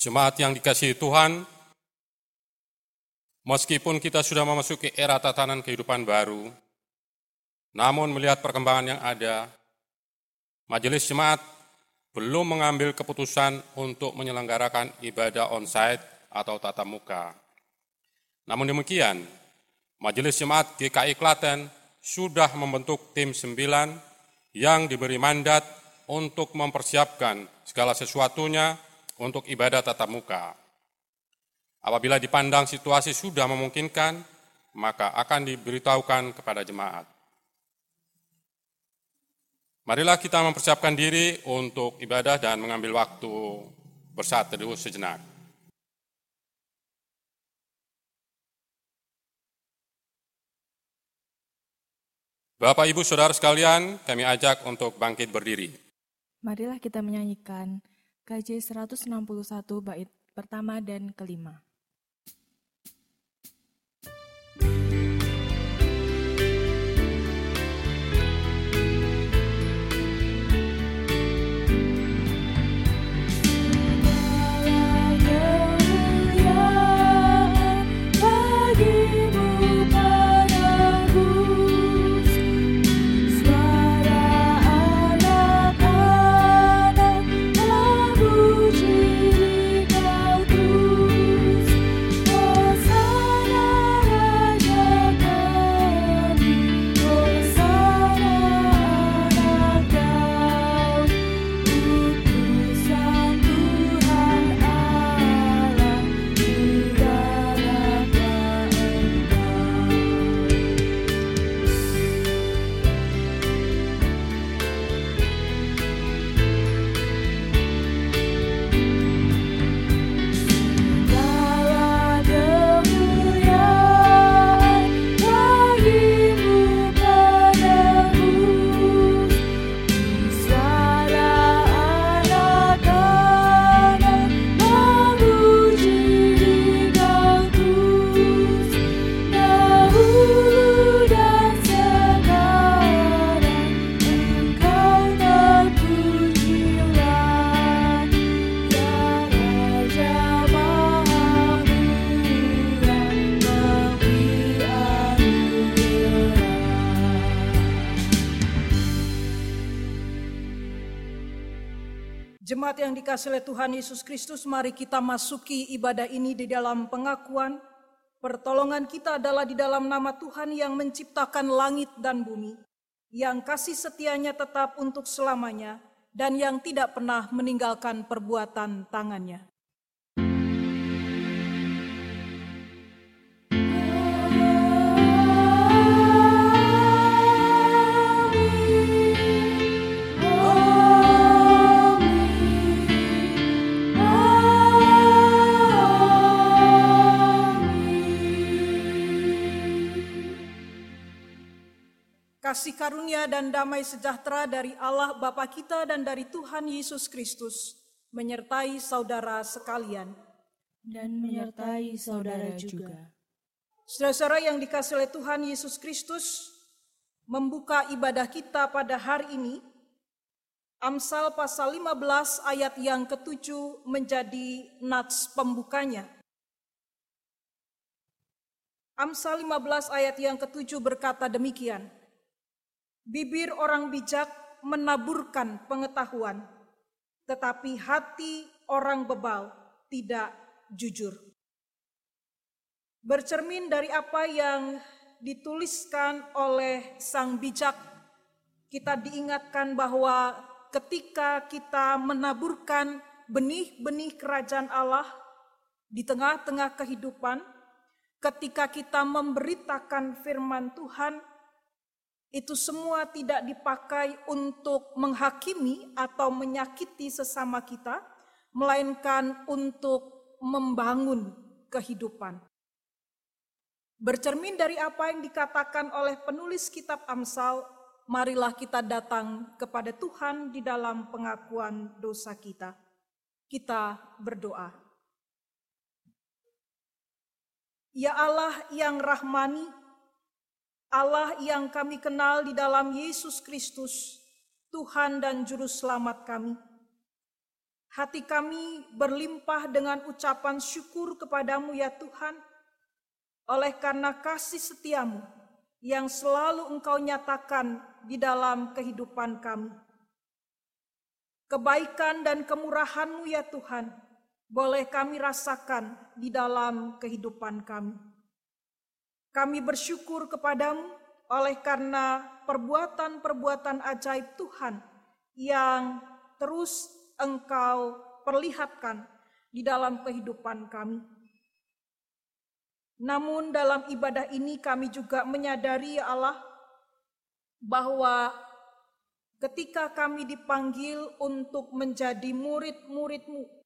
Jemaat yang dikasihi Tuhan, meskipun kita sudah memasuki era tatanan kehidupan baru, namun melihat perkembangan yang ada, majelis jemaat belum mengambil keputusan untuk menyelenggarakan ibadah onsite atau tatap muka. Namun demikian, Majelis Jemaat GKI Klaten sudah membentuk tim sembilan yang diberi mandat untuk mempersiapkan segala sesuatunya untuk ibadah tatap muka. Apabila dipandang situasi sudah memungkinkan, maka akan diberitahukan kepada jemaat. Marilah kita mempersiapkan diri untuk ibadah dan mengambil waktu bersatu sejenak. Bapak, Ibu, Saudara sekalian, kami ajak untuk bangkit berdiri. Marilah kita menyanyikan KJ 161 bait pertama dan kelima. Dikasih oleh Tuhan Yesus Kristus, mari kita masuki ibadah ini di dalam pengakuan. Pertolongan kita adalah di dalam nama Tuhan yang menciptakan langit dan bumi, yang kasih setianya tetap untuk selamanya, dan yang tidak pernah meninggalkan perbuatan tangannya. Kasih karunia dan damai sejahtera dari Allah Bapa kita dan dari Tuhan Yesus Kristus menyertai saudara sekalian dan menyertai saudara juga. Saudara-saudara yang dikasih oleh Tuhan Yesus Kristus, membuka ibadah kita pada hari ini, Amsal pasal 15 ayat yang ketujuh menjadi nats pembukanya. Amsal 15 ayat yang ketujuh berkata demikian, Bibir orang bijak menaburkan pengetahuan, tetapi hati orang bebal tidak jujur. Bercermin dari apa yang dituliskan oleh sang bijak, kita diingatkan bahwa ketika kita menaburkan benih-benih kerajaan Allah di tengah-tengah kehidupan, ketika kita memberitakan firman Tuhan, itu semua tidak dipakai untuk menghakimi atau menyakiti sesama kita, melainkan untuk membangun kehidupan. Bercermin dari apa yang dikatakan oleh penulis kitab Amsal, marilah kita datang kepada Tuhan di dalam pengakuan dosa kita. Kita berdoa. Ya Allah yang rahmani, Allah yang kami kenal di dalam Yesus Kristus, Tuhan dan Juru Selamat kami. Hati kami berlimpah dengan ucapan syukur kepadamu ya Tuhan, oleh karena kasih setiamu yang selalu engkau nyatakan di dalam kehidupan kami. Kebaikan dan kemurahanmu ya Tuhan, boleh kami rasakan di dalam kehidupan kami. Kami bersyukur kepadamu oleh karena perbuatan-perbuatan ajaib Tuhan yang terus Engkau perlihatkan di dalam kehidupan kami. Namun dalam ibadah ini kami juga menyadari ya Allah bahwa ketika kami dipanggil untuk menjadi murid-muridmu,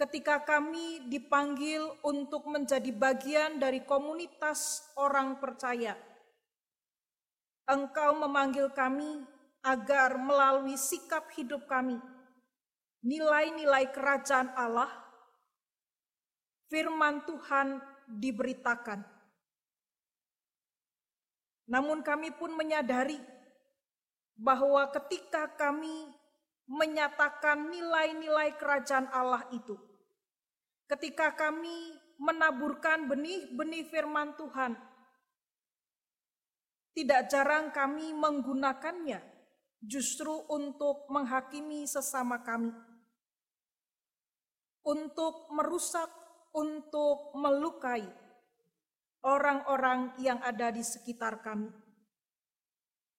ketika kami dipanggil untuk menjadi bagian dari komunitas orang percaya, Engkau memanggil kami agar melalui sikap hidup kami, nilai-nilai kerajaan Allah, firman Tuhan diberitakan. Namun kami pun menyadari bahwa ketika kami menyatakan nilai-nilai kerajaan Allah itu, ketika kami menaburkan benih-benih firman Tuhan, tidak jarang kami menggunakannya justru untuk menghakimi sesama kami, untuk merusak, untuk melukai orang-orang yang ada di sekitar kami.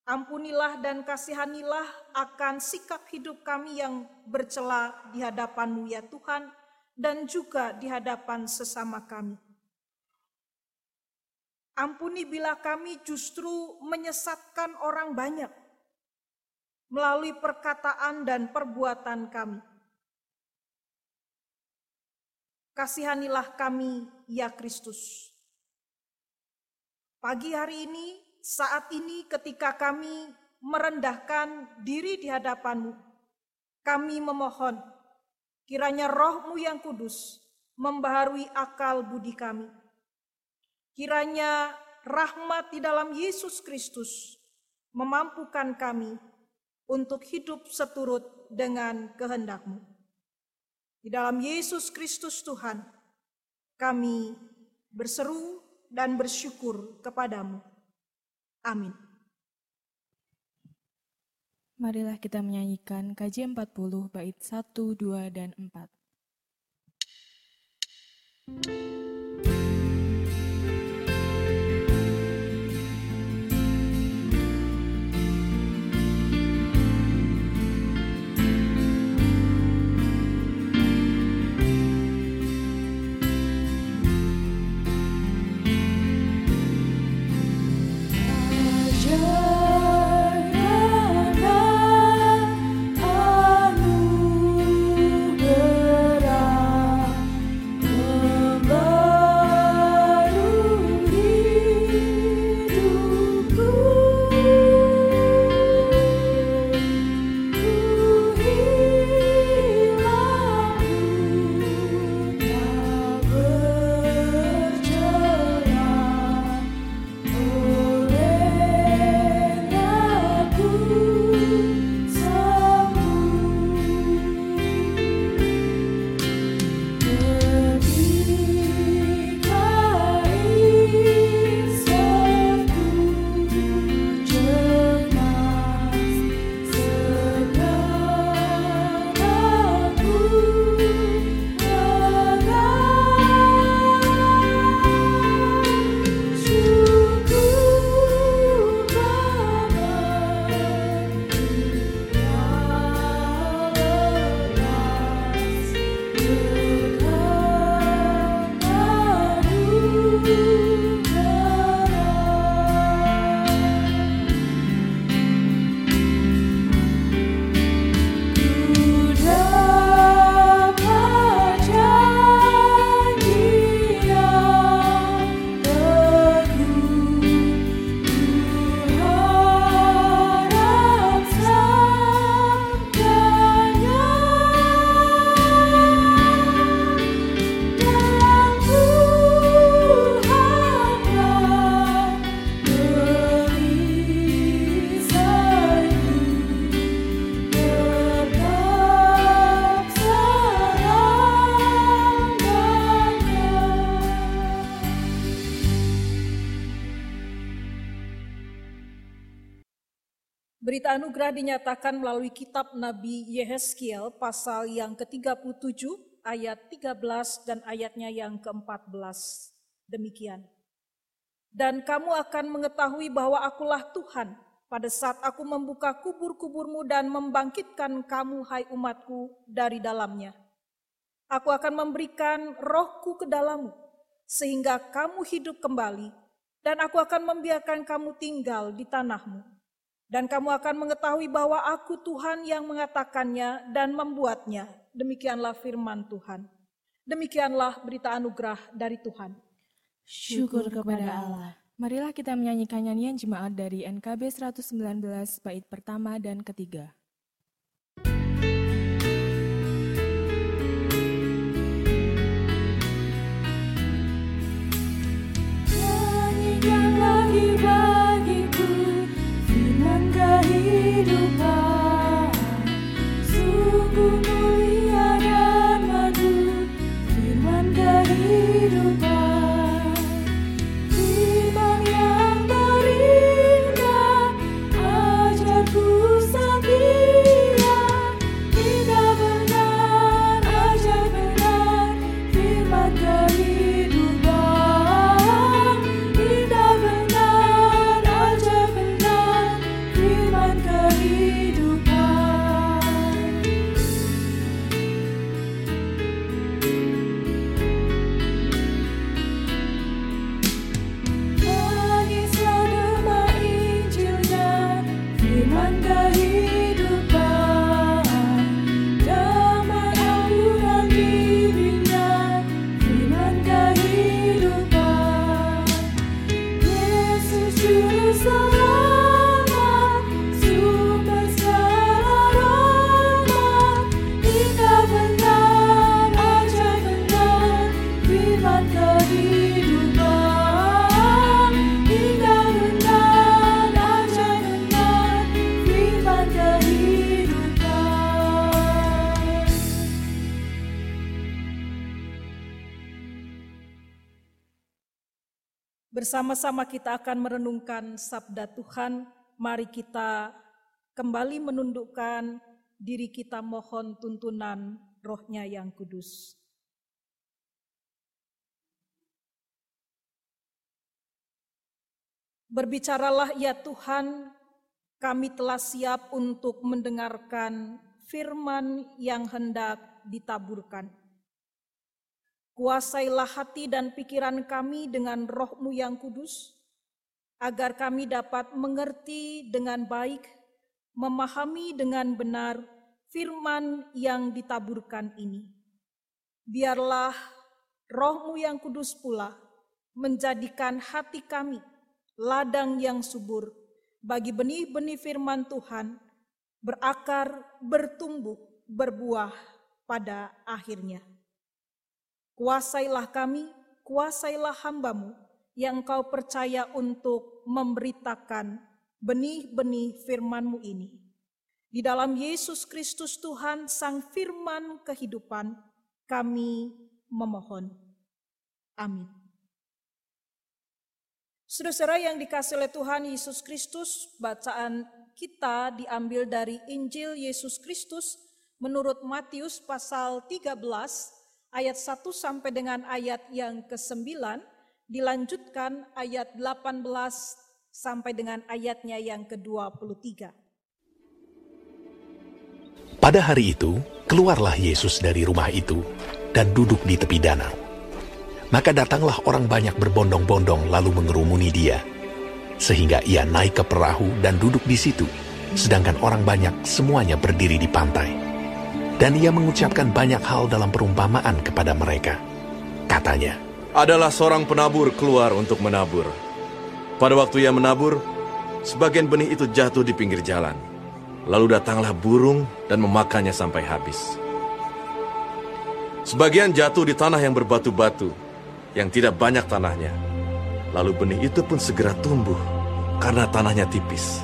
Ampunilah dan kasihanilah akan sikap hidup kami yang bercela di hadapanmu ya Tuhan, dan juga di hadapan sesama kami. Ampuni bila kami justru menyesatkan orang banyak, melalui perkataan dan perbuatan kami. Kasihanilah kami, ya Kristus. Pagi hari ini, saat ini ketika kami merendahkan diri di hadapanmu, kami memohon kiranya rohmu yang kudus membaharui akal budi kami. Kiranya rahmat di dalam Yesus Kristus memampukan kami untuk hidup seturut dengan kehendakmu. Di dalam Yesus Kristus Tuhan, kami berseru dan bersyukur kepadamu. Amin. Marilah kita menyanyikan KJ 40 bait 1, 2, dan 4. Anugerah Berita anugerah dinyatakan melalui kitab Nabi Yehezkiel pasal yang ke-37 ayat 13 dan ayatnya yang ke-14. Demikian. Dan kamu akan mengetahui bahwa akulah Tuhan pada saat aku membuka kubur-kuburmu dan membangkitkan kamu hai umatku dari dalamnya. Aku akan memberikan rohku ke dalammu sehingga kamu hidup kembali dan aku akan membiarkan kamu tinggal di tanahmu dan kamu akan mengetahui bahwa aku Tuhan yang mengatakannya dan membuatnya. Demikianlah firman Tuhan. Demikianlah berita anugerah dari Tuhan. Syukur kepada Allah. Marilah kita menyanyikan nyanyian jemaat dari NKB 119 bait pertama dan ketiga. Kita akan merenungkan sabda Tuhan. Mari kita kembali menundukkan diri kita mohon tuntunan rohnya yang kudus. Berbicaralah ya Tuhan, kami telah siap untuk mendengarkan firman yang hendak ditaburkan. Kuasailah hati dan pikiran kami dengan rohmu yang kudus, agar kami dapat mengerti dengan baik, memahami dengan benar firman yang ditaburkan ini. Biarlah rohmu yang kudus pula menjadikan hati kami ladang yang subur bagi benih-benih firman Tuhan, berakar, bertumbuh, berbuah pada akhirnya. Kuasailah kami, kuasailah hambamu yang kau percaya untuk memberitakan benih-benih firmanmu ini. Di dalam Yesus Kristus Tuhan Sang Firman kehidupan, kami memohon. Amin. Saudara-saudara yang dikasih oleh Tuhan Yesus Kristus, bacaan kita diambil dari Injil Yesus Kristus menurut Matius pasal 13 ayat 1 sampai dengan ayat yang ke-9, dilanjutkan ayat 18 sampai dengan ayatnya yang ke-23. Pada hari itu, keluarlah Yesus dari rumah itu dan duduk di tepi danau. Maka datanglah orang banyak berbondong-bondong lalu mengerumuni dia, sehingga ia naik ke perahu dan duduk di situ, sedangkan orang banyak semuanya berdiri di pantai. Dan ia mengucapkan banyak hal dalam perumpamaan kepada mereka. Katanya, Adalah seorang penabur keluar untuk menabur. Pada waktu ia menabur, sebagian benih itu jatuh di pinggir jalan. Lalu datanglah burung dan memakannya sampai habis. Sebagian jatuh di tanah yang berbatu-batu, yang tidak banyak tanahnya. Lalu benih itu pun segera tumbuh, karena tanahnya tipis.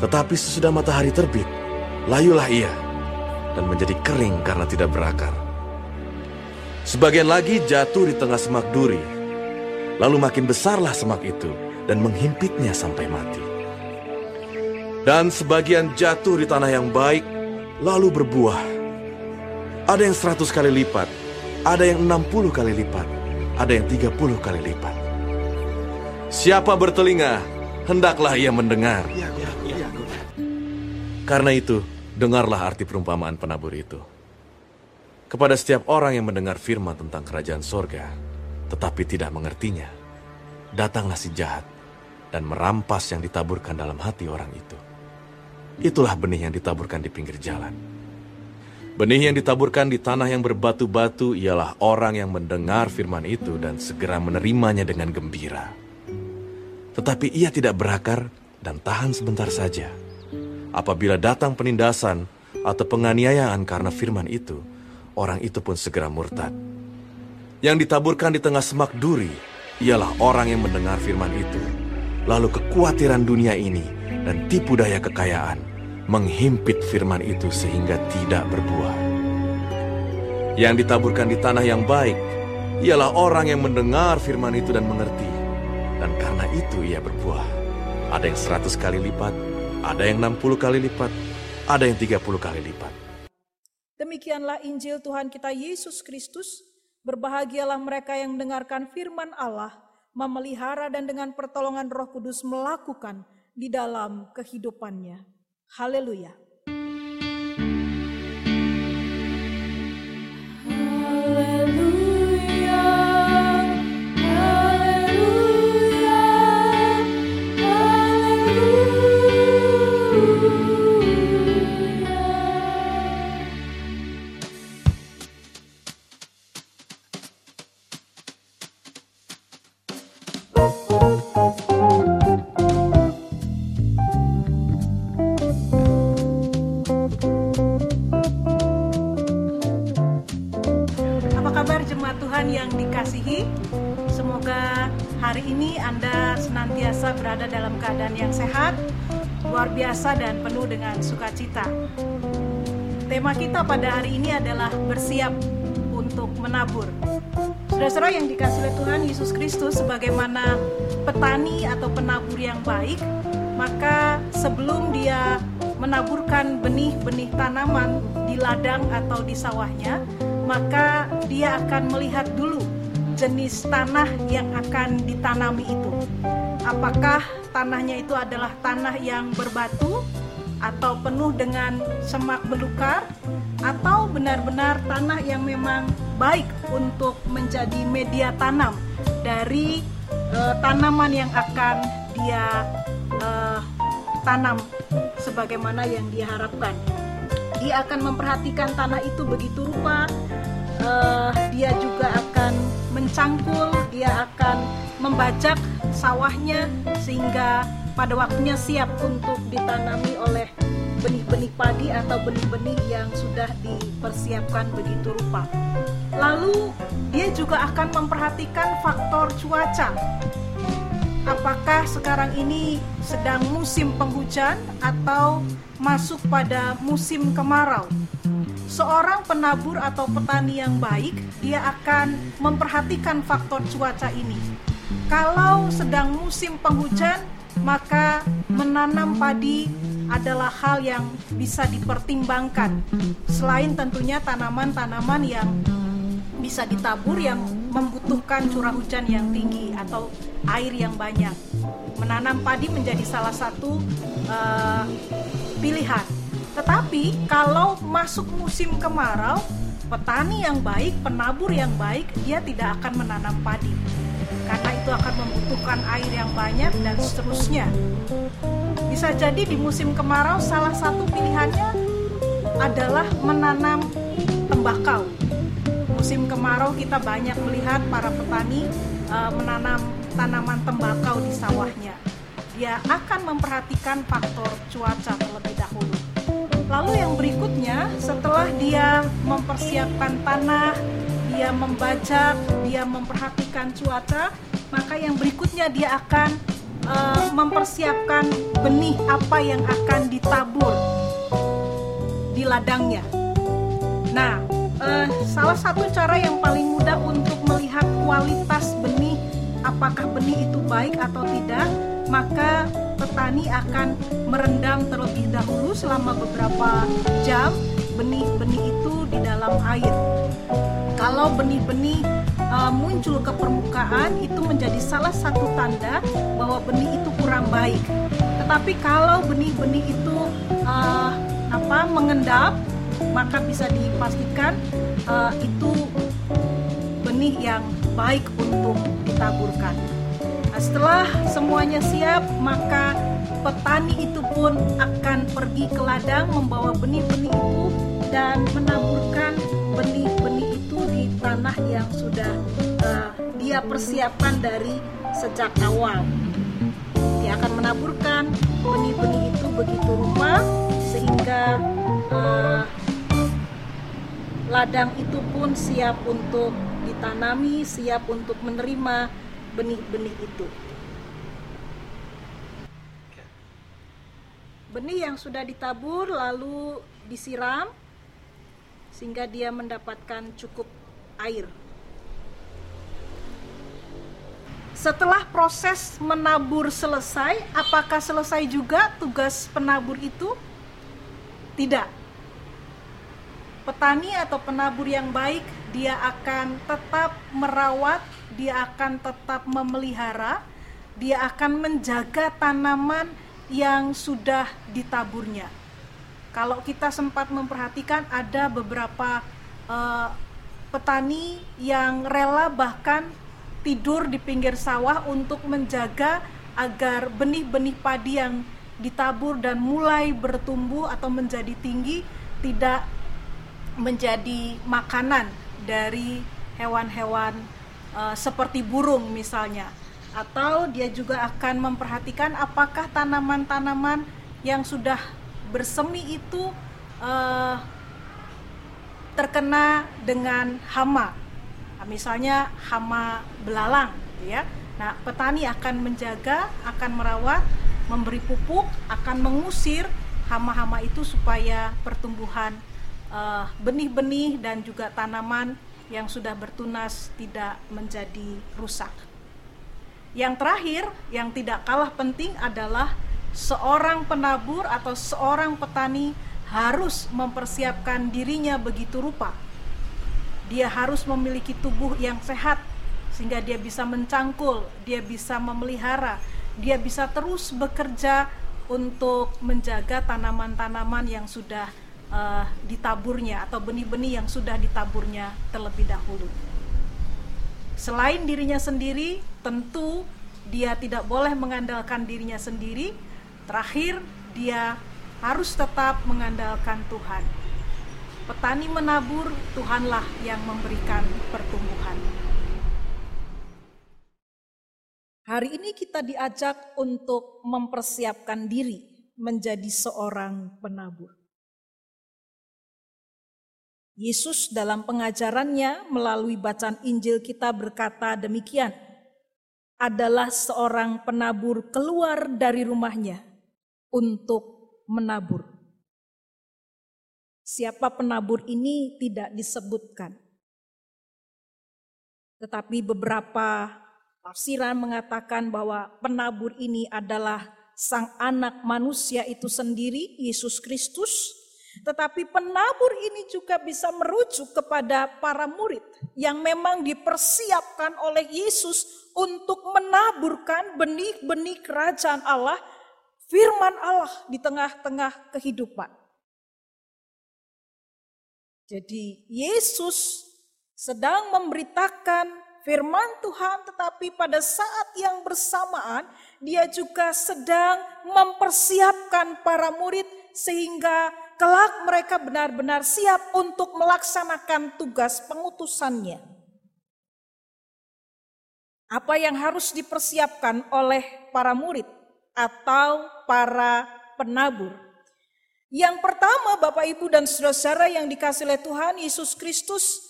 Tetapi sesudah matahari terbit, layulah ia, dan menjadi kering karena tidak berakar. Sebagian lagi jatuh di tengah semak duri, lalu makin besarlah semak itu dan menghimpitnya sampai mati. Dan sebagian jatuh di tanah yang baik, lalu berbuah. Ada yang seratus kali lipat, ada yang enam puluh kali lipat, ada yang tiga puluh kali lipat. Siapa bertelinga, hendaklah ia mendengar. Karena itu, dengarlah arti perumpamaan penabur itu. Kepada setiap orang yang mendengar firman tentang kerajaan sorga, tetapi tidak mengertinya, datanglah si jahat dan merampas yang ditaburkan dalam hati orang itu. Itulah benih yang ditaburkan di pinggir jalan. Benih yang ditaburkan di tanah yang berbatu-batu ialah orang yang mendengar firman itu dan segera menerimanya dengan gembira. Tetapi ia tidak berakar dan tahan sebentar saja. Apabila datang penindasan atau penganiayaan karena firman itu, orang itu pun segera murtad. Yang ditaburkan di tengah semak duri ialah orang yang mendengar firman itu, lalu kekhawatiran dunia ini dan tipu daya kekayaan menghimpit firman itu sehingga tidak berbuah. Yang ditaburkan di tanah yang baik ialah orang yang mendengar firman itu dan mengerti. Dan karena itu ia berbuah. Ada yang seratus kali lipat, ada yang enam puluh kali lipat, ada yang tiga puluh kali lipat. Demikianlah Injil Tuhan kita Yesus Kristus. Berbahagialah mereka yang mendengarkan firman Allah, memelihara dan dengan pertolongan Roh Kudus melakukan di dalam kehidupannya. Haleluya. Tema pada hari ini adalah bersiap untuk menabur. Saudara-saudara yang dikasih oleh Tuhan Yesus Kristus sebagaimana petani atau penabur yang baik, maka sebelum dia menaburkan benih-benih tanaman di ladang atau di sawahnya, maka dia akan melihat dulu jenis tanah yang akan ditanami itu. Apakah tanahnya itu adalah tanah yang berbatu atau penuh dengan semak belukar atau benar-benar tanah yang memang baik untuk menjadi media tanam dari eh, tanaman yang akan dia eh, tanam sebagaimana yang dia harapkan. Dia akan memperhatikan tanah itu begitu rupa, eh, dia juga akan mencangkul, dia akan membajak sawahnya sehingga pada waktunya siap untuk ditanami oleh benih-benih padi atau benih-benih yang sudah dipersiapkan begitu rupa. Lalu dia juga akan memperhatikan faktor cuaca. Apakah sekarang ini sedang musim penghujan atau masuk pada musim kemarau? Seorang penabur atau petani yang baik, dia akan memperhatikan faktor cuaca ini. Kalau sedang musim penghujan, maka menanam padi adalah hal yang bisa dipertimbangkan. Selain tentunya tanaman-tanaman yang bisa ditabur yang membutuhkan curah hujan yang tinggi atau air yang banyak. Menanam padi menjadi salah satu uh, pilihan. Tetapi kalau masuk musim kemarau, petani yang baik, penabur yang baik, dia tidak akan menanam padi. Karena itu akan membutuhkan air yang banyak dan seterusnya. Bisa jadi di musim kemarau salah satu pilihannya adalah menanam tembakau. Musim kemarau kita banyak melihat para petani uh, menanam tanaman tembakau di sawahnya. Dia akan memperhatikan faktor cuaca terlebih dahulu. Lalu yang berikutnya, setelah dia mempersiapkan tanah, dia membajak, dia memperhatikan cuaca, maka yang berikutnya dia akan uh, mempersiapkan benih apa yang akan ditabur di ladangnya. Nah, uh, salah satu cara yang paling mudah untuk melihat kualitas benih, apakah benih itu baik atau tidak, maka petani akan merendam terlebih dahulu selama beberapa jam benih-benih itu di dalam air. Kalau benih-benih uh, muncul ke permukaan itu menjadi salah satu tanda bahwa benih itu kurang baik. Tetapi kalau benih-benih itu uh, apa mengendap, maka bisa dipastikan uh, itu benih yang baik untuk ditaburkan. Nah, setelah semuanya siap, maka petani itu pun akan pergi ke ladang membawa benih-benih itu dan menaburkan tanah yang sudah uh, dia persiapkan dari sejak awal. Dia akan menaburkan benih-benih itu begitu rupa sehingga uh, ladang itu pun siap untuk ditanami, siap untuk menerima benih-benih itu. Benih yang sudah ditabur lalu disiram sehingga dia mendapatkan cukup air. Setelah proses menabur selesai, apakah selesai juga tugas penabur itu? Tidak. Petani atau penabur yang baik, dia akan tetap merawat, dia akan tetap memelihara, dia akan menjaga tanaman yang sudah ditaburnya. Kalau kita sempat memperhatikan ada beberapa uh, petani yang rela bahkan tidur di pinggir sawah untuk menjaga agar benih-benih padi yang ditabur dan mulai bertumbuh atau menjadi tinggi tidak menjadi makanan dari hewan-hewan uh, seperti burung misalnya. Atau dia juga akan memperhatikan apakah tanaman-tanaman yang sudah bersemi itu uh, terkena dengan hama, misalnya hama belalang, ya. Nah, petani akan menjaga, akan merawat, memberi pupuk, akan mengusir hama-hama itu supaya pertumbuhan eh, benih-benih dan juga tanaman yang sudah bertunas tidak menjadi rusak. Yang terakhir, yang tidak kalah penting adalah seorang penabur atau seorang petani harus mempersiapkan dirinya begitu rupa. Dia harus memiliki tubuh yang sehat sehingga dia bisa mencangkul, dia bisa memelihara, dia bisa terus bekerja untuk menjaga tanaman-tanaman yang sudah uh, ditaburnya atau benih-benih yang sudah ditaburnya terlebih dahulu. Selain dirinya sendiri, tentu dia tidak boleh mengandalkan dirinya sendiri. Terakhir, dia harus tetap mengandalkan Tuhan. Petani menabur, Tuhanlah yang memberikan pertumbuhan. Hari ini kita diajak untuk mempersiapkan diri menjadi seorang penabur. Yesus dalam pengajarannya melalui bacaan Injil kita berkata demikian, adalah seorang penabur keluar dari rumahnya untuk menabur. Siapa penabur ini tidak disebutkan. Tetapi beberapa tafsiran mengatakan bahwa penabur ini adalah sang anak manusia itu sendiri, Yesus Kristus, tetapi penabur ini juga bisa merujuk kepada para murid yang memang dipersiapkan oleh Yesus untuk menaburkan benih-benih kerajaan Allah, firman Allah di tengah-tengah kehidupan. Jadi Yesus sedang memberitakan firman Tuhan tetapi pada saat yang bersamaan dia juga sedang mempersiapkan para murid sehingga kelak mereka benar-benar siap untuk melaksanakan tugas pengutusannya. Apa yang harus dipersiapkan oleh para murid atau para penabur? Yang pertama, Bapak Ibu dan saudara-saudara yang dikasih oleh Tuhan Yesus Kristus,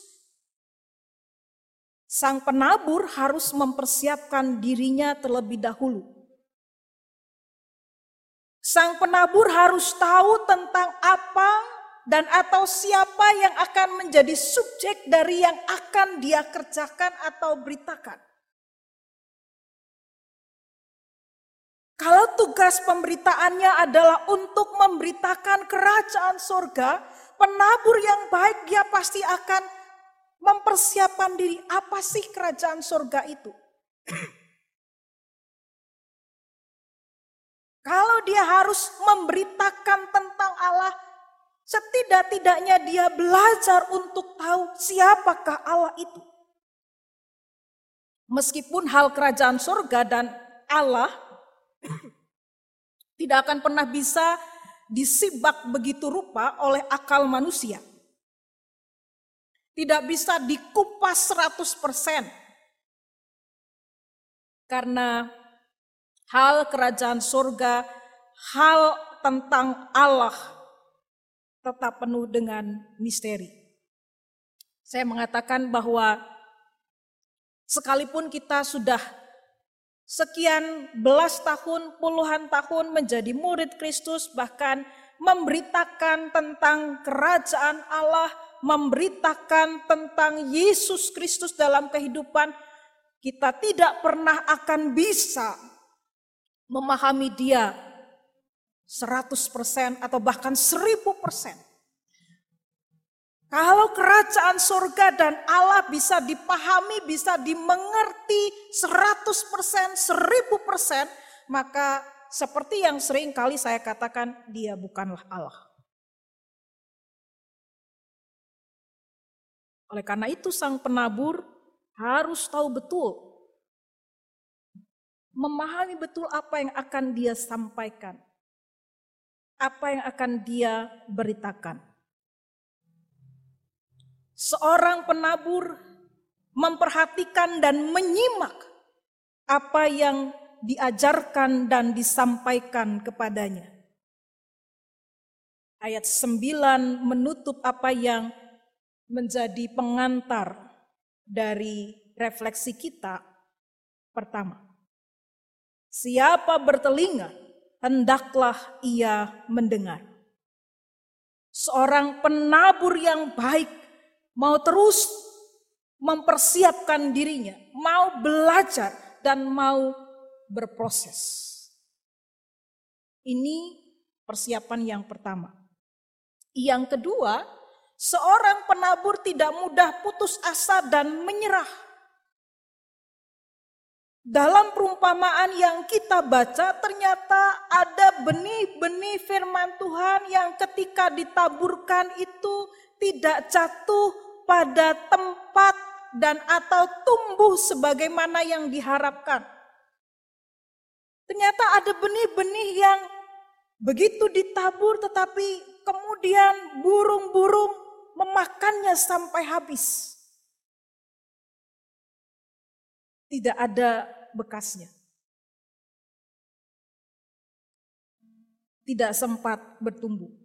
sang penabur harus mempersiapkan dirinya terlebih dahulu. Sang penabur harus tahu tentang apa dan atau siapa yang akan menjadi subjek dari yang akan dia kerjakan atau beritakan. Kalau tugas pemberitaannya adalah untuk memberitakan kerajaan sorga, penabur yang baik dia pasti akan mempersiapkan diri. Apa sih kerajaan sorga itu? Kalau dia harus memberitakan tentang Allah, setidak-tidaknya dia belajar untuk tahu siapakah Allah itu. Meskipun hal kerajaan surga dan Allah tidak akan pernah bisa disibak begitu rupa oleh akal manusia. Tidak bisa dikupas 100%. Karena hal kerajaan surga, hal tentang Allah tetap penuh dengan misteri. Saya mengatakan bahwa sekalipun kita sudah sekian belas tahun, puluhan tahun menjadi murid Kristus, bahkan memberitakan tentang kerajaan Allah, memberitakan tentang Yesus Kristus dalam kehidupan, kita tidak pernah akan bisa memahami dia 100% atau bahkan 1000%. Kalau kerajaan surga dan Allah bisa dipahami, bisa dimengerti 100%, 1000%, maka seperti yang sering kali saya katakan, dia bukanlah Allah. Oleh karena itu sang penabur harus tahu betul, memahami betul apa yang akan dia sampaikan, apa yang akan dia beritakan. Seorang penabur memperhatikan dan menyimak apa yang diajarkan dan disampaikan kepadanya. Ayat 9 menutup apa yang menjadi pengantar dari refleksi kita pertama. Siapa bertelinga, hendaklah ia mendengar. Seorang penabur yang baik mau terus mempersiapkan dirinya, mau belajar dan mau berproses. Ini persiapan yang pertama. Yang kedua, seorang penabur tidak mudah putus asa dan menyerah. Dalam perumpamaan yang kita baca, ternyata ada benih-benih firman Tuhan yang ketika ditaburkan itu tidak jatuh pada tempat dan atau tumbuh sebagaimana yang diharapkan. Ternyata ada benih-benih yang begitu ditabur tetapi kemudian burung-burung memakannya sampai habis. Tidak ada bekasnya. Tidak sempat bertumbuh.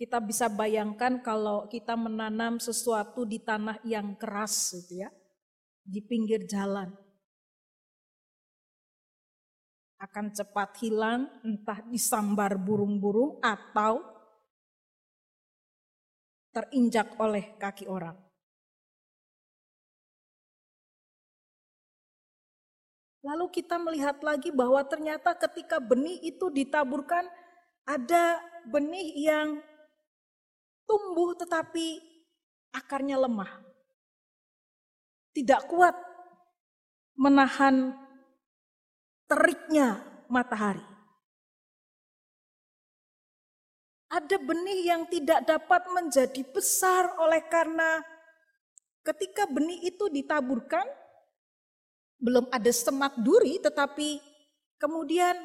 Kita bisa bayangkan kalau kita menanam sesuatu di tanah yang keras gitu ya, di pinggir jalan. Akan cepat hilang, entah disambar burung-burung atau terinjak oleh kaki orang. Lalu kita melihat lagi bahwa ternyata ketika benih itu ditaburkan, ada benih yang tumbuh tetapi akarnya lemah. Tidak kuat menahan teriknya matahari. Ada benih yang tidak dapat menjadi besar oleh karena ketika benih itu ditaburkan, belum ada semak duri tetapi kemudian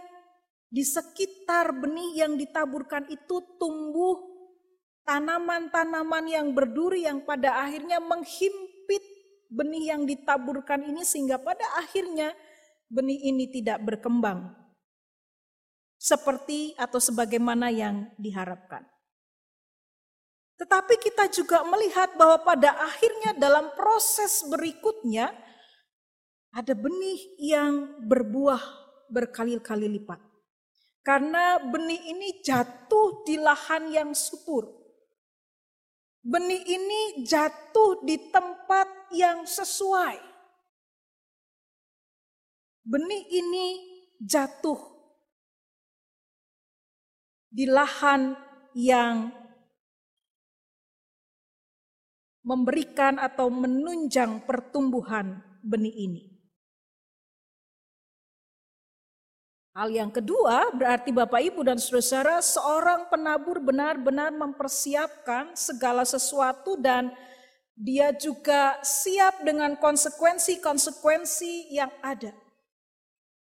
di sekitar benih yang ditaburkan itu tumbuh tanaman-tanaman yang berduri yang pada akhirnya menghimpit benih yang ditaburkan ini sehingga pada akhirnya benih ini tidak berkembang seperti atau sebagaimana yang diharapkan. Tetapi kita juga melihat bahwa pada akhirnya dalam proses berikutnya ada benih yang berbuah berkali-kali lipat. Karena benih ini jatuh di lahan yang subur. Benih ini jatuh di tempat yang sesuai. Benih ini jatuh di lahan yang memberikan atau menunjang pertumbuhan benih ini. Hal yang kedua berarti Bapak Ibu dan Saudara seorang penabur benar-benar mempersiapkan segala sesuatu dan dia juga siap dengan konsekuensi-konsekuensi yang ada.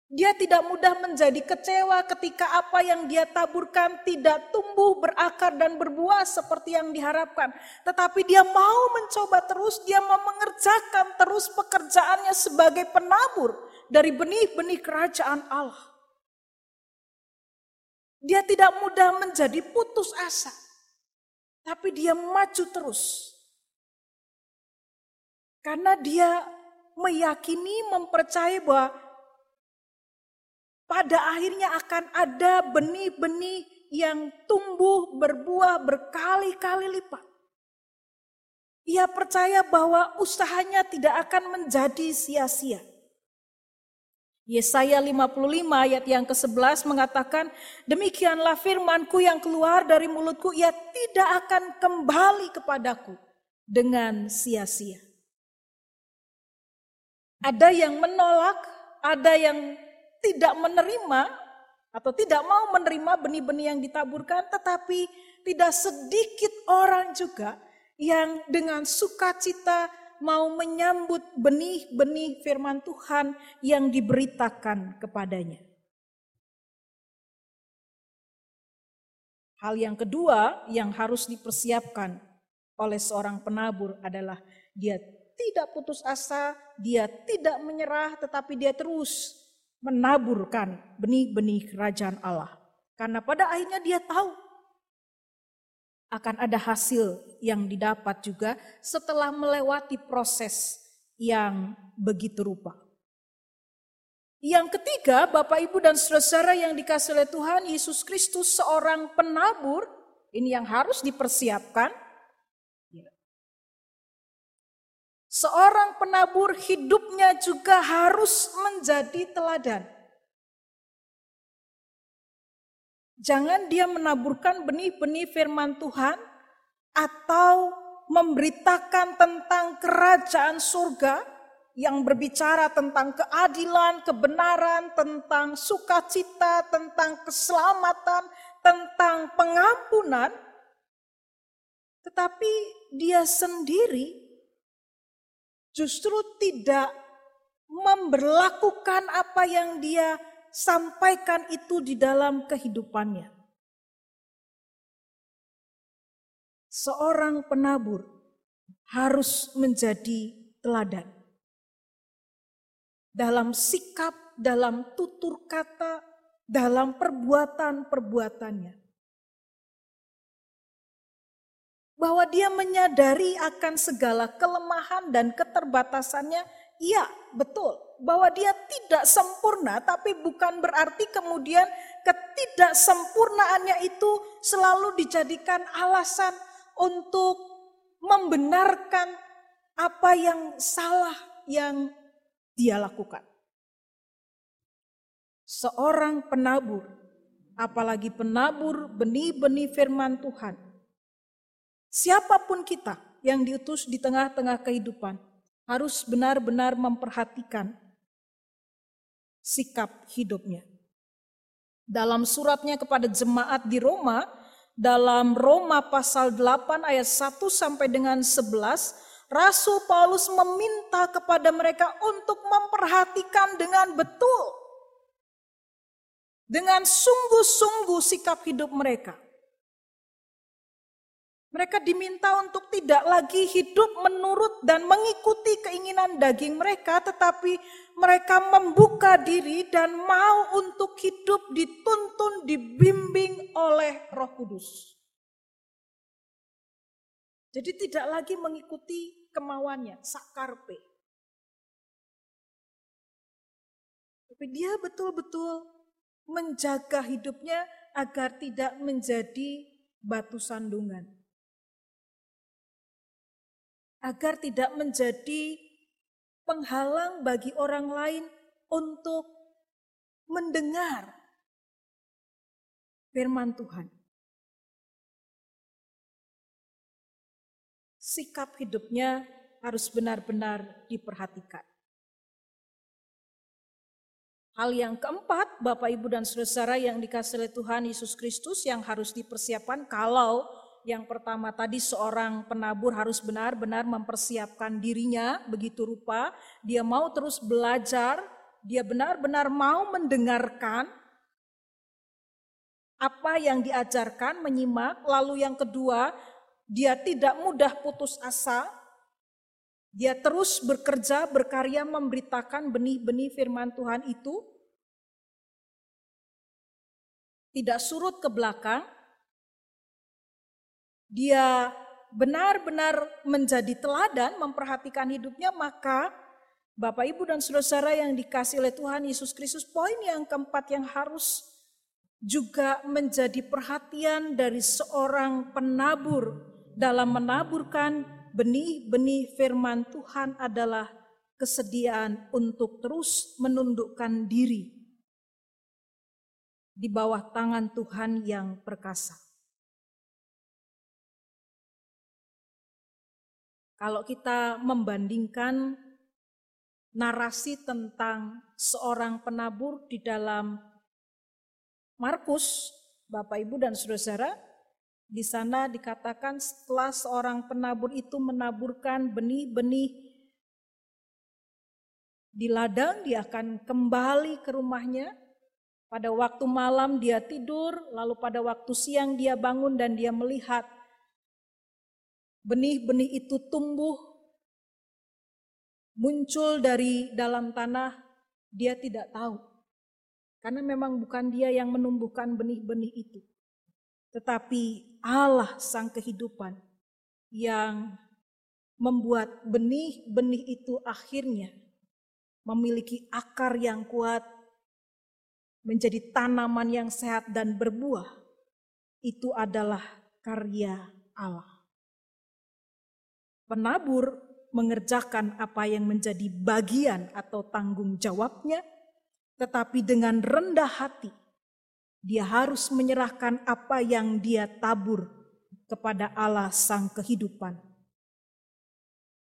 Dia tidak mudah menjadi kecewa ketika apa yang dia taburkan tidak tumbuh, berakar, dan berbuah seperti yang diharapkan. Tetapi dia mau mencoba terus, dia mau mengerjakan terus pekerjaannya sebagai penabur dari benih-benih kerajaan Allah. Dia tidak mudah menjadi putus asa, tapi dia maju terus. Karena dia meyakini, mempercayai bahwa pada akhirnya akan ada benih-benih yang tumbuh berbuah berkali-kali lipat. Ia percaya bahwa usahanya tidak akan menjadi sia-sia. Yesaya 55 ayat yang ke-11 mengatakan, Demikianlah firmanku yang keluar dari mulutku, ia tidak akan kembali kepadaku dengan sia-sia. Ada yang menolak, ada yang tidak menerima atau tidak mau menerima benih-benih yang ditaburkan, tetapi tidak sedikit orang juga yang dengan sukacita mau menyambut benih-benih firman Tuhan yang diberitakan kepadanya. Hal yang kedua yang harus dipersiapkan oleh seorang penabur adalah dia tidak putus asa, dia tidak menyerah, tetapi dia terus menaburkan benih-benih kerajaan Allah. Karena pada akhirnya dia tahu akan ada hasil yang didapat juga setelah melewati proses yang begitu rupa. Yang ketiga, Bapak Ibu dan saudara yang dikasih oleh Tuhan Yesus Kristus seorang penabur, ini yang harus dipersiapkan Seorang penabur hidupnya juga harus menjadi teladan. Jangan dia menaburkan benih-benih firman Tuhan atau memberitakan tentang kerajaan surga yang berbicara tentang keadilan, kebenaran, tentang sukacita, tentang keselamatan, tentang pengampunan, tetapi dia sendiri justru tidak memberlakukan apa yang dia sampaikan itu di dalam kehidupannya. Seorang penabur harus menjadi teladan dalam sikap, dalam tutur kata, dalam perbuatan-perbuatannya. bahwa dia menyadari akan segala kelemahan dan keterbatasannya, iya betul. Bahwa dia tidak sempurna, tapi bukan berarti kemudian ketidaksempurnaannya itu selalu dijadikan alasan untuk membenarkan apa yang salah yang dia lakukan. Seorang penabur, apalagi penabur benih-benih firman Tuhan, Siapa pun kita yang diutus di tengah-tengah kehidupan harus benar-benar memperhatikan sikap hidupnya. Dalam suratnya kepada jemaat di Roma, dalam Roma pasal 8 ayat 1 sampai dengan 11, Rasul Paulus meminta kepada mereka untuk memperhatikan dengan betul, dengan sungguh-sungguh sikap hidup mereka. Mereka diminta untuk tidak lagi hidup menurut dan mengikuti keinginan daging mereka, tetapi mereka membuka diri dan mau untuk hidup dituntun, dibimbing oleh Roh Kudus. Jadi tidak lagi mengikuti kemauannya, sakarpe. Tapi dia betul-betul menjaga hidupnya agar tidak menjadi batu sandungan agar tidak menjadi penghalang bagi orang lain untuk mendengar firman Tuhan. Sikap hidupnya harus benar-benar diperhatikan. Hal yang keempat, Bapak, Ibu, dan Saudara yang dikasih oleh Tuhan Yesus Kristus yang harus dipersiapkan kalau yang pertama tadi seorang penabur harus benar-benar mempersiapkan dirinya begitu rupa, dia mau terus belajar, dia benar-benar mau mendengarkan apa yang diajarkan, menyimak, lalu yang kedua, dia tidak mudah putus asa, dia terus bekerja, berkarya, memberitakan benih-benih firman Tuhan itu. Tidak surut ke belakang. Dia benar-benar menjadi teladan, memperhatikan hidupnya, maka Bapak, Ibu, dan saudara-saudara yang dikasih oleh Tuhan Yesus Kristus, poin yang keempat yang harus juga menjadi perhatian dari seorang penabur dalam menaburkan benih-benih firman Tuhan adalah kesediaan untuk terus menundukkan diri di bawah tangan Tuhan yang perkasa. Kalau kita membandingkan narasi tentang seorang penabur di dalam Markus, Bapak Ibu dan Saudara, di sana dikatakan setelah seorang penabur itu menaburkan benih-benih di ladang, dia akan kembali ke rumahnya. Pada waktu malam dia tidur, lalu pada waktu siang dia bangun dan dia melihat benih-benih itu tumbuh, muncul dari dalam tanah, dia tidak tahu. Karena memang bukan dia yang menumbuhkan benih-benih itu. Tetapi Allah sang kehidupan yang membuat benih-benih itu akhirnya memiliki akar yang kuat, menjadi tanaman yang sehat dan berbuah, itu adalah karya Allah. Penabur mengerjakan apa yang menjadi bagian atau tanggung jawabnya, tetapi dengan rendah hati dia harus menyerahkan apa yang dia tabur kepada Allah Sang Kehidupan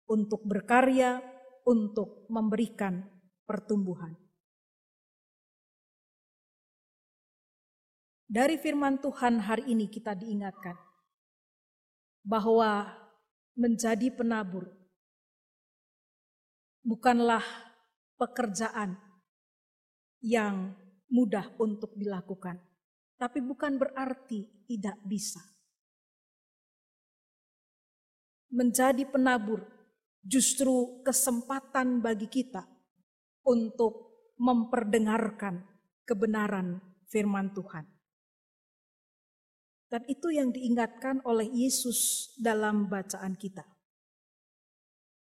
untuk berkarya, untuk memberikan pertumbuhan. Dari firman Tuhan hari ini kita diingatkan bahwa menjadi penabur bukanlah pekerjaan yang mudah untuk dilakukan. Tapi bukan berarti tidak bisa. Menjadi penabur justru kesempatan bagi kita untuk memperdengarkan kebenaran firman Tuhan. Dan itu yang diingatkan oleh Yesus dalam bacaan kita.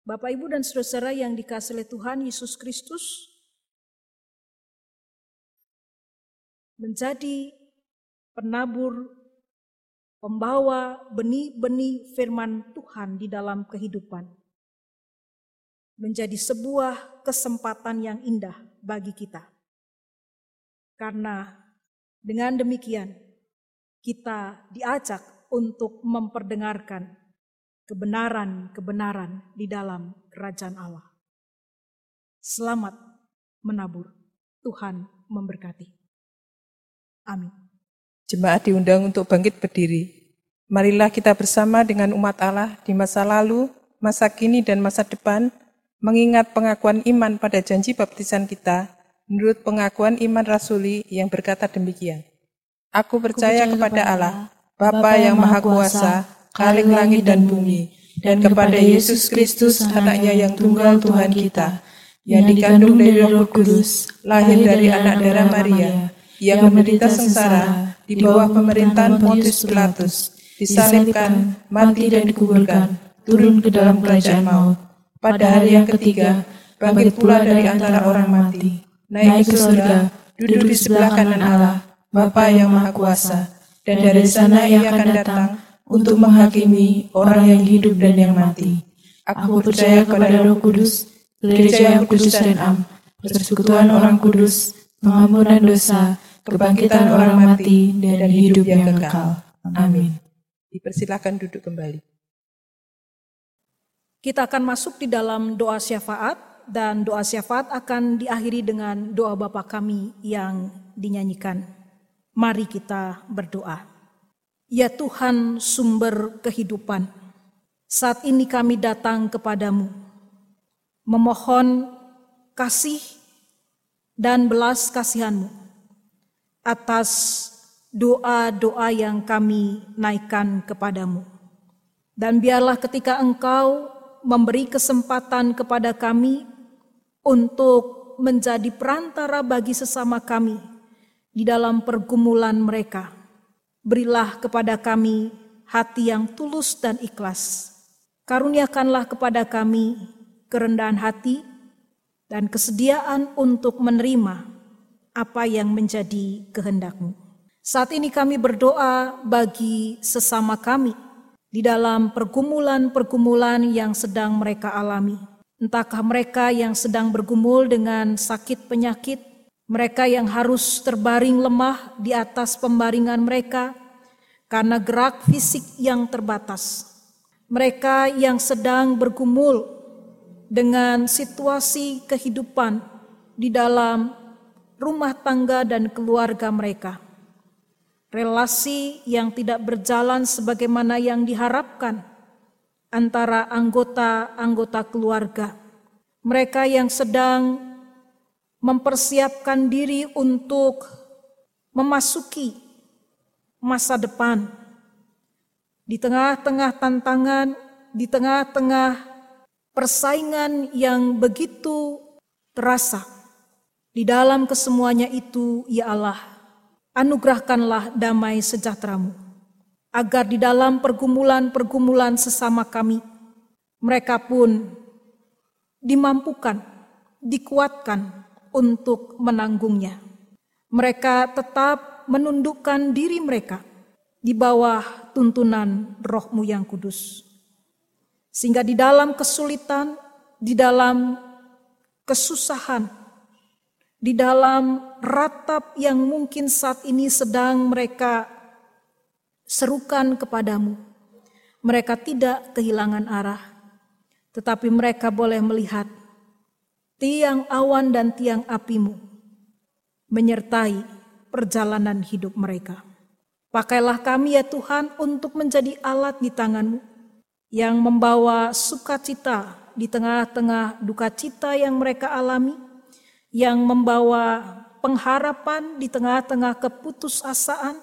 Bapak, Ibu, dan saudara yang dikasih oleh Tuhan Yesus Kristus, menjadi penabur, pembawa benih-benih firman Tuhan di dalam kehidupan. Menjadi sebuah kesempatan yang indah bagi kita. Karena dengan demikian kita diajak untuk memperdengarkan kebenaran-kebenaran di dalam kerajaan Allah. Selamat menabur. Tuhan memberkati. Amin. Jemaat diundang untuk bangkit berdiri. Marilah kita bersama dengan umat Allah di masa lalu, masa kini, dan masa depan, mengingat pengakuan iman pada janji baptisan kita, menurut pengakuan iman rasuli yang berkata demikian. Aku percaya, kepada Allah, Bapa yang Maha Kuasa, Khalik langit dan bumi, dan kepada Yesus Kristus, anaknya yang tunggal Tuhan kita, yang dikandung dari roh kudus, lahir dari anak darah Maria, yang menderita sengsara di bawah pemerintahan Pontius Pilatus, disalibkan, mati dan dikuburkan, turun ke dalam kerajaan maut. Pada hari yang ketiga, bangkit pula dari antara orang mati, naik ke surga, duduk di sebelah kanan Allah, Bapa yang Maha Kuasa, dan dari sana ia akan datang untuk menghakimi orang yang hidup dan yang mati. Aku percaya kepada Roh Kudus, gereja yang kudus dan am, persekutuan orang kudus, pengampunan dosa, kebangkitan orang mati, dan hidup yang kekal. Amin. Dipersilakan duduk kembali. Kita akan masuk di dalam doa syafaat dan doa syafaat akan diakhiri dengan doa Bapa kami yang dinyanyikan. Mari kita berdoa. Ya Tuhan sumber kehidupan, saat ini kami datang kepadamu, memohon kasih dan belas kasihanmu atas doa-doa yang kami naikkan kepadamu. Dan biarlah ketika engkau memberi kesempatan kepada kami untuk menjadi perantara bagi sesama kami di dalam pergumulan mereka, Berilah kepada kami hati yang tulus dan ikhlas. Karuniakanlah kepada kami kerendahan hati dan kesediaan untuk menerima apa yang menjadi kehendakmu. Saat ini kami berdoa bagi sesama kami di dalam pergumulan-pergumulan yang sedang mereka alami. Entahkah mereka yang sedang bergumul dengan sakit penyakit, mereka yang harus terbaring lemah di atas pembaringan mereka karena gerak fisik yang terbatas. Mereka yang sedang bergumul dengan situasi kehidupan di dalam rumah tangga dan keluarga mereka. Relasi yang tidak berjalan sebagaimana yang diharapkan antara anggota-anggota keluarga. Mereka yang sedang mempersiapkan diri untuk memasuki masa depan. Di tengah-tengah tantangan, di tengah-tengah persaingan yang begitu terasa. Di dalam kesemuanya itu, ya Allah, anugerahkanlah damai sejahteramu. Agar di dalam pergumulan-pergumulan sesama kami, mereka pun dimampukan, dikuatkan, untuk menanggungnya. Mereka tetap menundukkan diri mereka di bawah tuntunan rohmu yang kudus. Sehingga di dalam kesulitan, di dalam kesusahan, di dalam ratap yang mungkin saat ini sedang mereka serukan kepadamu, mereka tidak kehilangan arah, tetapi mereka boleh melihat tiang awan dan tiang apimu menyertai perjalanan hidup mereka. Pakailah kami ya Tuhan untuk menjadi alat di tanganmu yang membawa sukacita di tengah-tengah duka cita yang mereka alami, yang membawa pengharapan di tengah-tengah keputusasaan,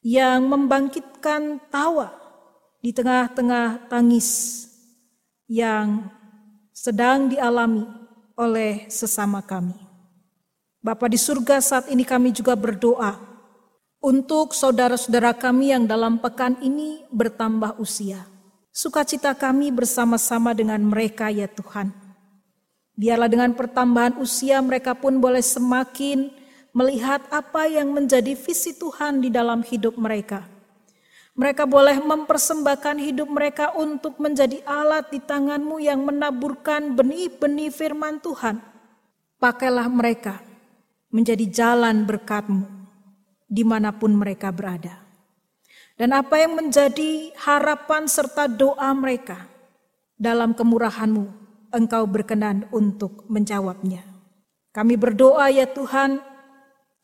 yang membangkitkan tawa di tengah-tengah tangis yang sedang dialami oleh sesama kami. Bapa di surga saat ini kami juga berdoa untuk saudara-saudara kami yang dalam pekan ini bertambah usia. Sukacita kami bersama-sama dengan mereka ya Tuhan. Biarlah dengan pertambahan usia mereka pun boleh semakin melihat apa yang menjadi visi Tuhan di dalam hidup mereka mereka boleh mempersembahkan hidup mereka untuk menjadi alat di tanganmu yang menaburkan benih-benih firman Tuhan. Pakailah mereka menjadi jalan berkatmu di mana pun mereka berada. Dan apa yang menjadi harapan serta doa mereka dalam kemurahanmu, engkau berkenan untuk menjawabnya. Kami berdoa ya Tuhan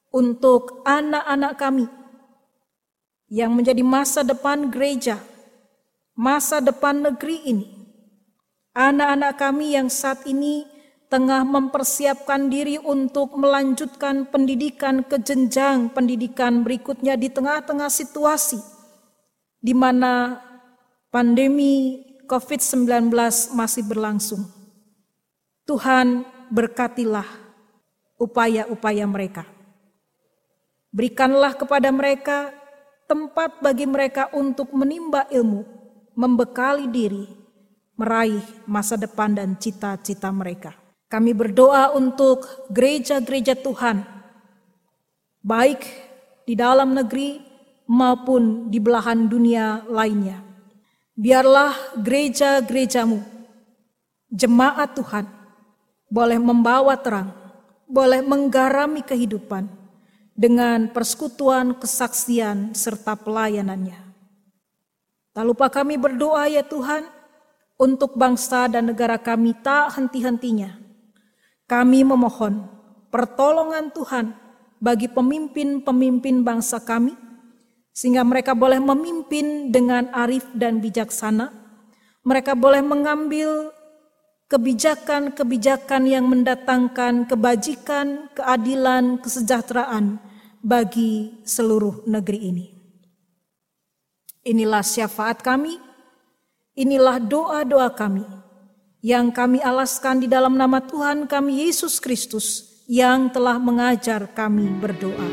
untuk anak-anak kami yang menjadi masa depan gereja, masa depan negeri ini. Anak-anak kami yang saat ini tengah mempersiapkan diri untuk melanjutkan pendidikan ke jenjang pendidikan berikutnya di tengah-tengah situasi di mana pandemi COVID-19 masih berlangsung. Tuhan berkatilah upaya-upaya mereka. Berikanlah kepada mereka tempat bagi mereka untuk menimba ilmu, membekali diri, meraih masa depan dan cita-cita mereka. Kami berdoa untuk gereja-gereja Tuhan, baik di dalam negeri maupun di belahan dunia lainnya. Biarlah gereja-gerejamu, jemaat Tuhan, boleh membawa terang, boleh menggarami kehidupan dengan persekutuan, kesaksian, serta pelayanannya. Tak lupa kami berdoa ya Tuhan, untuk bangsa dan negara kami tak henti-hentinya. Kami memohon pertolongan Tuhan bagi pemimpin-pemimpin bangsa kami, sehingga mereka boleh memimpin dengan arif dan bijaksana. Mereka boleh mengambil kebijakan-kebijakan yang mendatangkan kebajikan, keadilan, kesejahteraan bagi seluruh negeri ini. Inilah syafaat kami, inilah doa-doa kami yang kami alaskan di dalam nama Tuhan kami Yesus Kristus yang telah mengajar kami berdoa.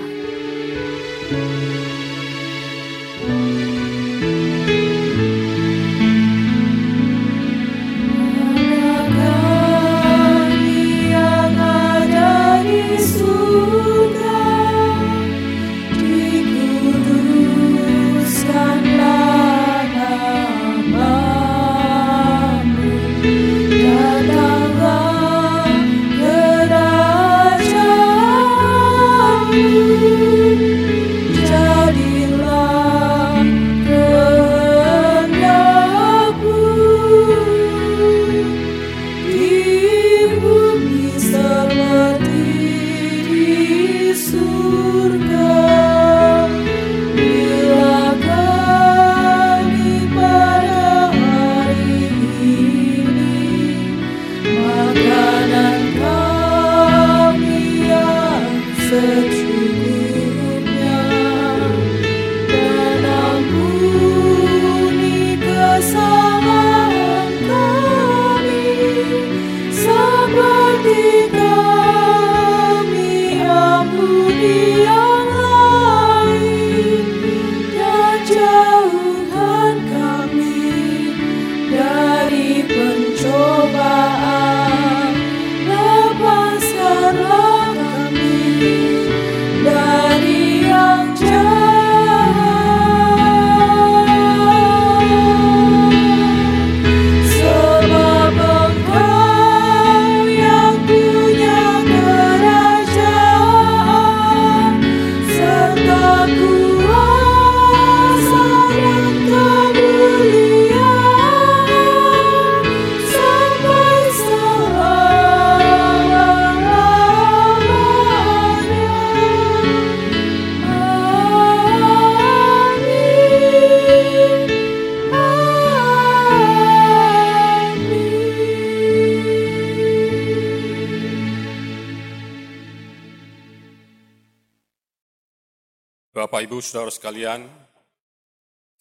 Sekalian,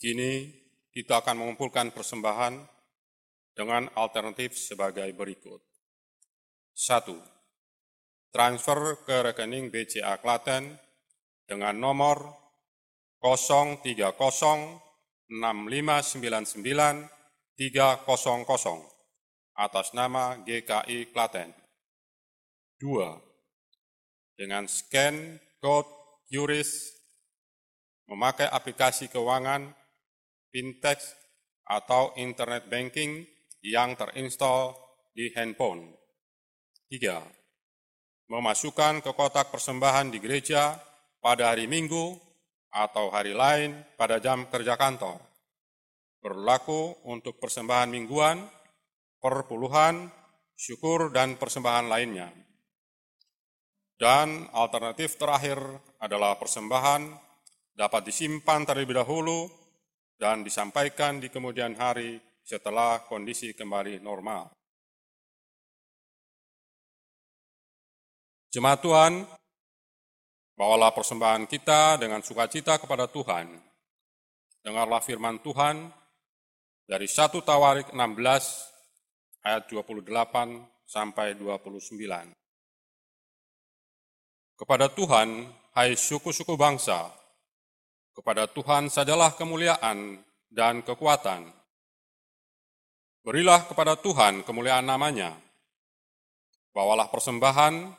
kini kita akan mengumpulkan persembahan dengan alternatif sebagai berikut. Satu, transfer ke rekening BCA Klaten dengan nomor 0306599 atas nama GKI Klaten. Dua, dengan scan code QRIS memakai aplikasi keuangan, fintech, atau internet banking yang terinstall di handphone. Tiga, memasukkan ke kotak persembahan di gereja pada hari Minggu atau hari lain pada jam kerja kantor. Berlaku untuk persembahan mingguan, perpuluhan, syukur, dan persembahan lainnya. Dan alternatif terakhir adalah persembahan dapat disimpan terlebih dahulu dan disampaikan di kemudian hari setelah kondisi kembali normal. Jemaat Tuhan, bawalah persembahan kita dengan sukacita kepada Tuhan. Dengarlah firman Tuhan dari 1 Tawarik 16 ayat 28 sampai 29. Kepada Tuhan, hai suku-suku bangsa, kepada Tuhan sajalah kemuliaan dan kekuatan. Berilah kepada Tuhan kemuliaan namanya. Bawalah persembahan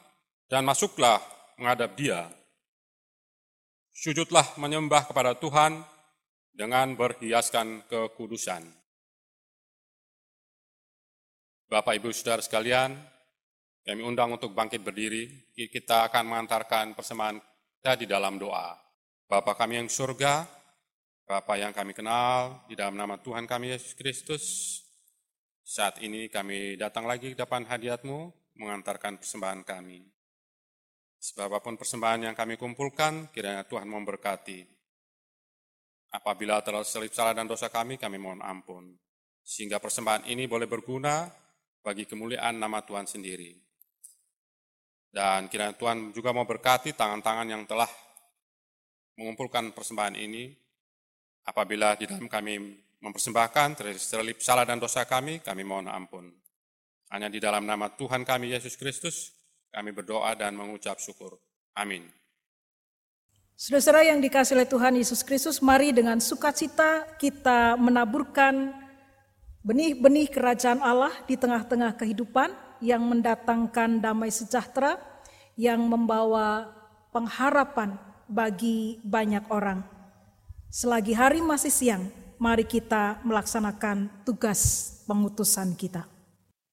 dan masuklah menghadap dia. Sujudlah menyembah kepada Tuhan dengan berhiaskan kekudusan. Bapak Ibu Saudara sekalian, Kami undang untuk bangkit berdiri, kita akan mengantarkan persembahan kita di dalam doa. Bapa kami yang surga, Bapa yang kami kenal, di dalam nama Tuhan kami Yesus Kristus, saat ini kami datang lagi ke depan hadiatmu, mengantarkan persembahan kami. Sebab apa pun persembahan yang kami kumpulkan, kiranya Tuhan memberkati. Apabila terlalu selip salah dan dosa kami, kami mohon ampun. Sehingga persembahan ini boleh berguna bagi kemuliaan nama Tuhan sendiri. Dan kiranya Tuhan juga mau berkati tangan-tangan yang telah mengumpulkan persembahan ini. Apabila di dalam kami mempersembahkan terlip salah dan dosa kami, kami mohon ampun. Hanya di dalam nama Tuhan kami Yesus Kristus, kami berdoa dan mengucap syukur. Amin. Saudara yang dikasih oleh Tuhan Yesus Kristus, mari dengan sukacita kita menaburkan benih-benih kerajaan Allah di tengah-tengah kehidupan yang mendatangkan damai sejahtera, yang membawa pengharapan bagi banyak orang. Selagi hari masih siang, mari kita melaksanakan tugas pengutusan kita.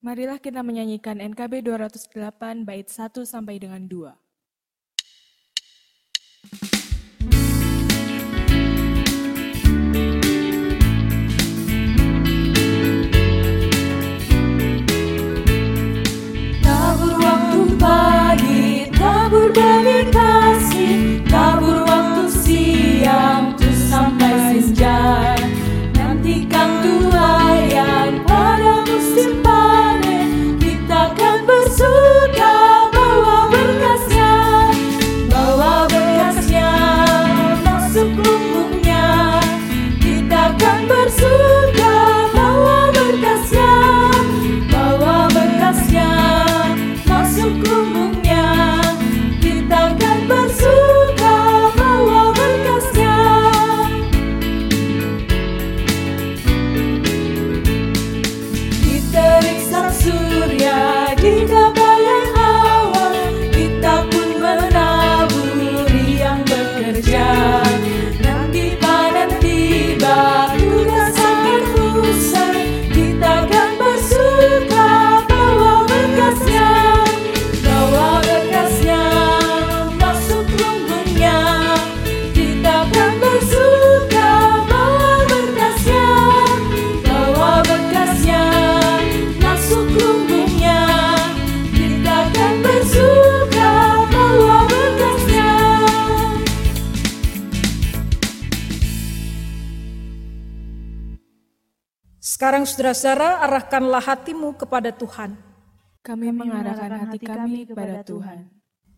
Marilah kita menyanyikan NKB 208 bait 1 sampai dengan 2. Saudara-saudara arahkanlah hatimu kepada Tuhan. Kami mengarahkan hati kami kepada Tuhan.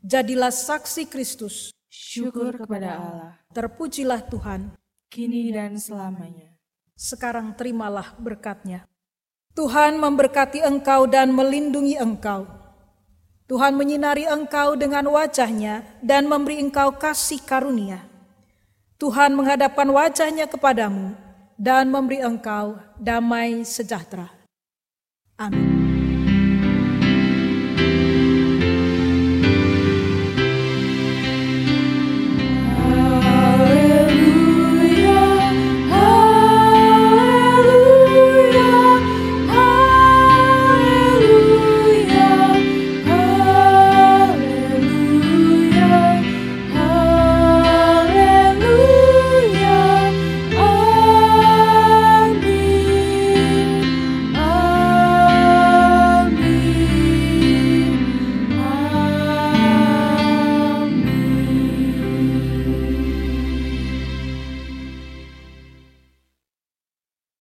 Jadilah saksi Kristus. Syukur kepada Allah, Terpujilah Tuhan. kini dan selamanya. Sekarang terimalah berkatnya. Tuhan memberkati engkau dan melindungi engkau. Tuhan menyinari engkau dengan wajahnya dan memberi engkau kasih karunia. Tuhan menghadapkan wajahnya kepadamu dan memberi engkau damai sejahtera. Amin.